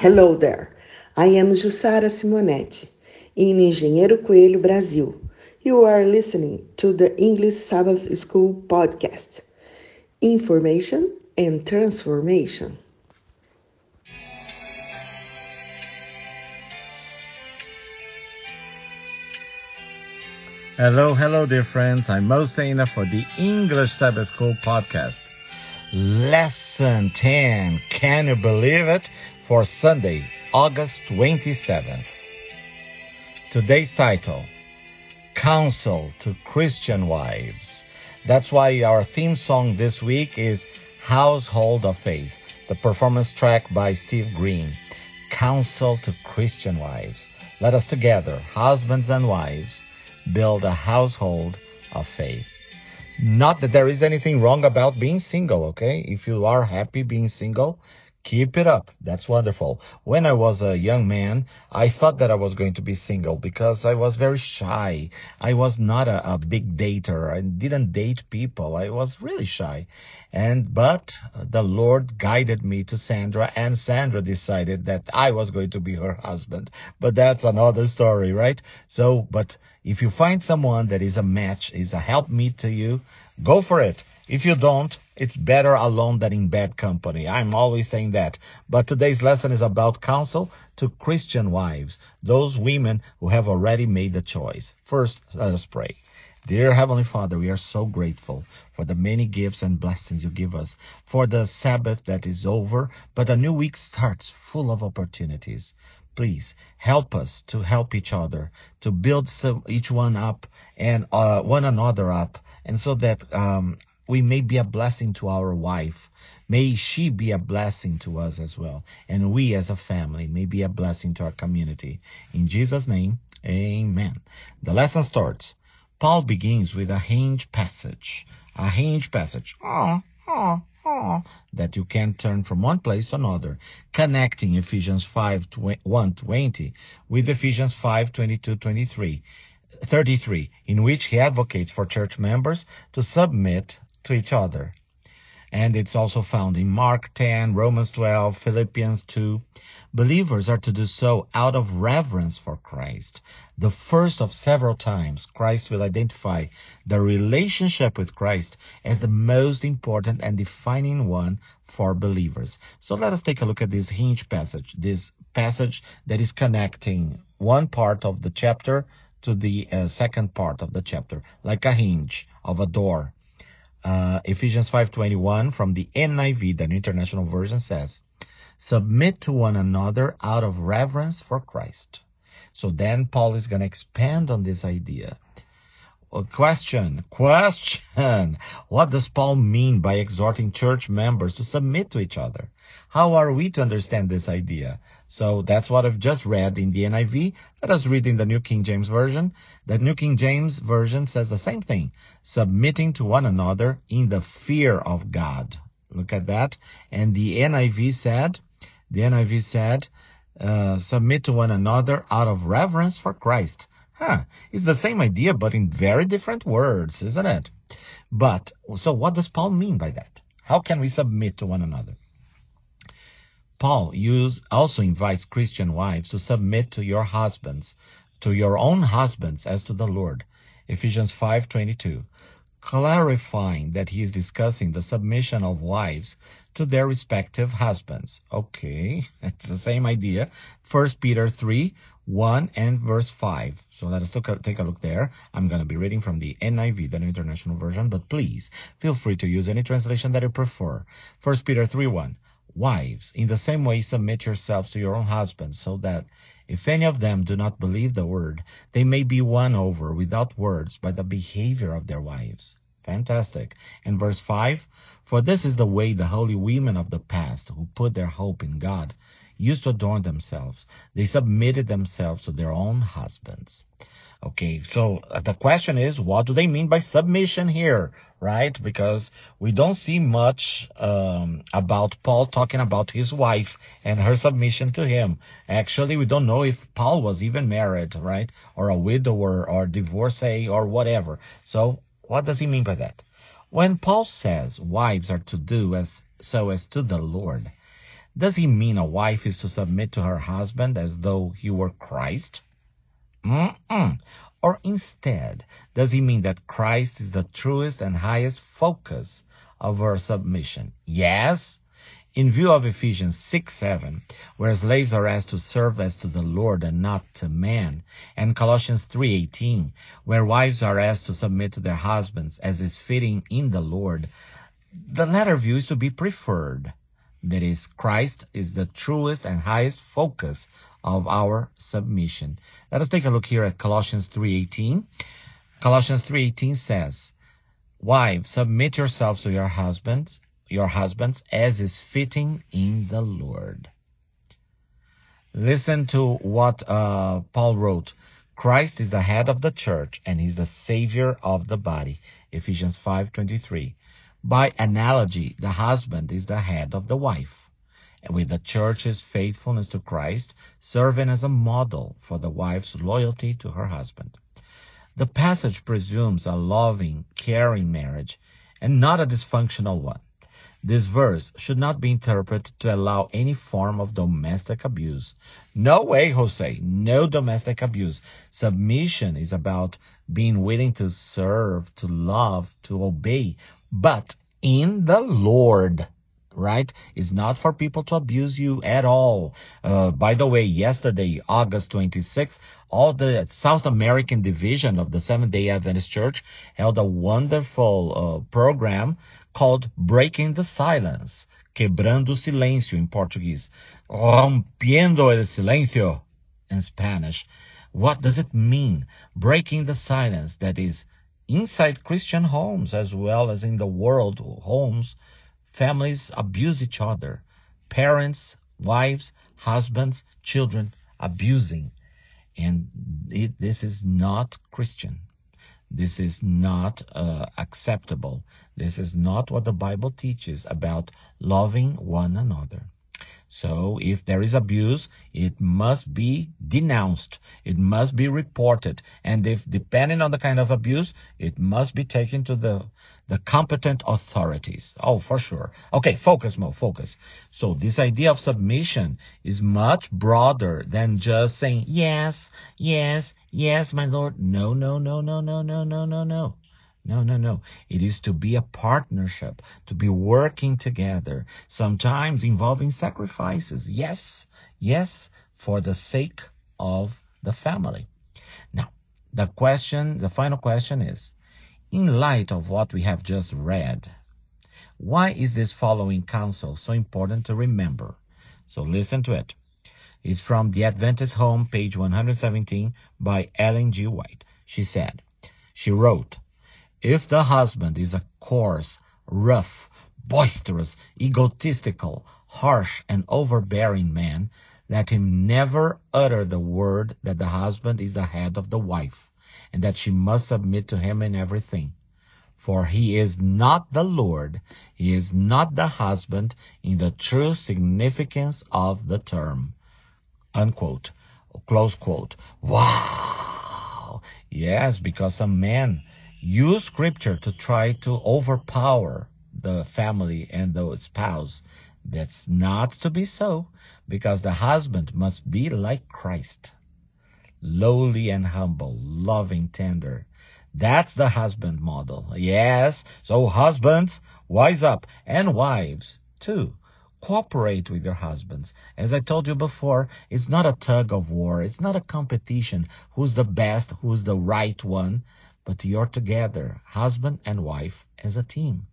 Hello there. I am Jussara Simonetti in Engenheiro Coelho, Brazil. You are listening to the English Sabbath School podcast. Information and transformation. Hello, hello, dear friends. I'm Mo for the English Sabbath School podcast. Lesson 10. Can you believe it? For Sunday, August 27th. Today's title, Counsel to Christian Wives. That's why our theme song this week is Household of Faith, the performance track by Steve Green. Counsel to Christian Wives. Let us together, husbands and wives, build a household of faith. Not that there is anything wrong about being single, okay? If you are happy being single, keep it up. That's wonderful. When I was a young man, I thought that I was going to be single because I was very shy. I was not a, a big dater. I didn't date people. I was really shy. And, but the Lord guided me to Sandra and Sandra decided that I was going to be her husband. But that's another story, right? So, but if you find someone that is a match, is a helpmeet to you, go for it. If you don't, it's better alone than in bad company. I'm always saying that. But today's lesson is about counsel to Christian wives, those women who have already made the choice. First, let us pray. Dear Heavenly Father, we are so grateful for the many gifts and blessings you give us, for the Sabbath that is over, but a new week starts full of opportunities. Please help us to help each other, to build some, each one up and uh, one another up, and so that um, we may be a blessing to our wife. May she be a blessing to us as well. And we as a family may be a blessing to our community. In Jesus' name, amen. The lesson starts. Paul begins with a hinge passage. A hinge passage. Oh, oh, oh, that you can turn from one place to another, connecting Ephesians 5, 1, 20 with Ephesians 5, 22, 23. 33, in which he advocates for church members to submit to each other. And it's also found in Mark 10, Romans 12, Philippians 2. Believers are to do so out of reverence for Christ. The first of several times Christ will identify the relationship with Christ as the most important and defining one for believers. So let us take a look at this hinge passage, this passage that is connecting one part of the chapter to the uh, second part of the chapter, like a hinge of a door. Uh, Ephesians 5.21 from the NIV, the International Version says, Submit to one another out of reverence for Christ. So then Paul is going to expand on this idea. Question, question. What does Paul mean by exhorting church members to submit to each other? How are we to understand this idea? So that's what I've just read in the NIV. Let us read in the New King James Version. The New King James Version says the same thing. Submitting to one another in the fear of God. Look at that. And the NIV said, the NIV said, uh, submit to one another out of reverence for Christ. Huh. It's the same idea, but in very different words, isn't it? But, so what does Paul mean by that? How can we submit to one another? Paul use, also invites Christian wives to submit to your husbands, to your own husbands as to the Lord. Ephesians 5:22 clarifying that he is discussing the submission of wives to their respective husbands. Okay, it's the same idea. First Peter 3, 1 and verse 5. So let us a, take a look there. I'm going to be reading from the NIV, the New International Version, but please feel free to use any translation that you prefer. First Peter 3, 1. Wives, in the same way submit yourselves to your own husbands, so that if any of them do not believe the word, they may be won over without words by the behavior of their wives. Fantastic. And verse 5, For this is the way the holy women of the past, who put their hope in God, used to adorn themselves. They submitted themselves to their own husbands. Okay, so the question is, what do they mean by submission here, right? Because we don't see much um, about Paul talking about his wife and her submission to him. Actually, we don't know if Paul was even married, right? Or a widower or divorcee or whatever. So what does he mean by that? When Paul says wives are to do as so as to the Lord, Does he mean a wife is to submit to her husband as though he were Christ? Mm-mm. Or instead, does he mean that Christ is the truest and highest focus of her submission? Yes. In view of Ephesians 6, 7, where slaves are asked to serve as to the Lord and not to man, and Colossians 3, 18, where wives are asked to submit to their husbands as is fitting in the Lord, the latter view is to be preferred. That is, Christ is the truest and highest focus of our submission. Let us take a look here at Colossians 3:18. Colossians 3:18 says, "Wives, submit yourselves to your husbands, your husbands as is fitting in the Lord." Listen to what uh, Paul wrote. Christ is the head of the church and he's the savior of the body. Ephesians 5:23. By analogy, the husband is the head of the wife with the church's faithfulness to Christ serving as a model for the wife's loyalty to her husband. The passage presumes a loving, caring marriage and not a dysfunctional one. This verse should not be interpreted to allow any form of domestic abuse. No way, Jose. No domestic abuse. Submission is about being willing to serve, to love, to obey, but in the Lord right? It's not for people to abuse you at all. Uh, by the way, yesterday, August 26th, all the South American division of the Seventh Day Adventist Church held a wonderful uh, program called Breaking the Silence, Quebrando Silêncio in Portuguese, Rompiendo el Silencio in Spanish. What does it mean? Breaking the silence that is inside Christian homes as well as in the world homes Families abuse each other. Parents, wives, husbands, children abusing. And it, this is not Christian. This is not uh, acceptable. This is not what the Bible teaches about loving one another. So if there is abuse, it must be denounced. It must be reported. And if depending on the kind of abuse, it must be taken to the, the competent authorities. Oh, for sure. Okay, focus Mo, focus. So this idea of submission is much broader than just saying, yes, yes, yes, my Lord. No, no, no, no, no, no, no, no, no. No, no, no. It is to be a partnership, to be working together, sometimes involving sacrifices. Yes, yes, for the sake of the family. Now, the question, the final question is, in light of what we have just read, why is this following counsel so important to remember? So listen to it. It's from the Adventist Home, page 117 by Ellen G. White. She said, she wrote, if the husband is a coarse, rough, boisterous, egotistical, harsh, and overbearing man, let him never utter the word that the husband is the head of the wife, and that she must submit to him in everything. For he is not the Lord, he is not the husband in the true significance of the term. Unquote. Close quote. Wow! Yes, because a man use scripture to try to overpower the family and the spouse. That's not to be so, because the husband must be like Christ. Lowly and humble, loving, tender. That's the husband model. Yes. So husbands, wise up. And wives, too. Cooperate with your husbands. As I told you before, it's not a tug of war. It's not a competition. Who's the best? Who's the right one? But you're together, husband and wife, as a team,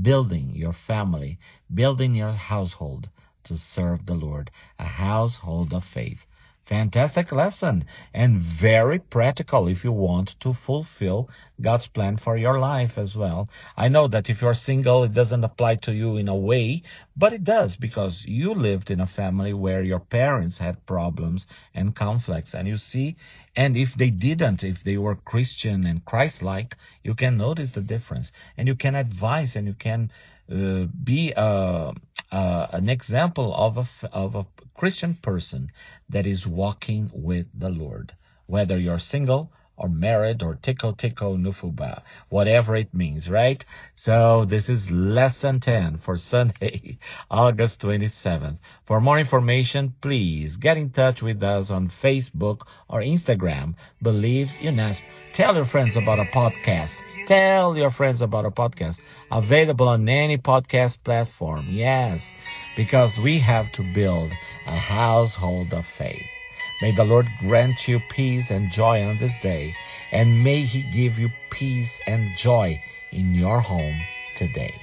building your family, building your household to serve the Lord, a household of faith. Fantastic lesson and very practical if you want to fulfill God's plan for your life as well. I know that if you're single, it doesn't apply to you in a way, but it does because you lived in a family where your parents had problems and conflicts and you see, and if they didn't, if they were Christian and Christ-like, you can notice the difference and you can advise and you can uh, be uh, uh, an example of a, of a Christian person that is walking with the Lord. Whether you're single or married or tiko tiko nufuba, whatever it means, right? So this is lesson 10 for Sunday, August 27th. For more information, please get in touch with us on Facebook or Instagram, Believes UNASP. Tell your friends about a podcast. Tell your friends about a podcast available on any podcast platform. Yes, because we have to build a household of faith. May the Lord grant you peace and joy on this day, and may He give you peace and joy in your home today.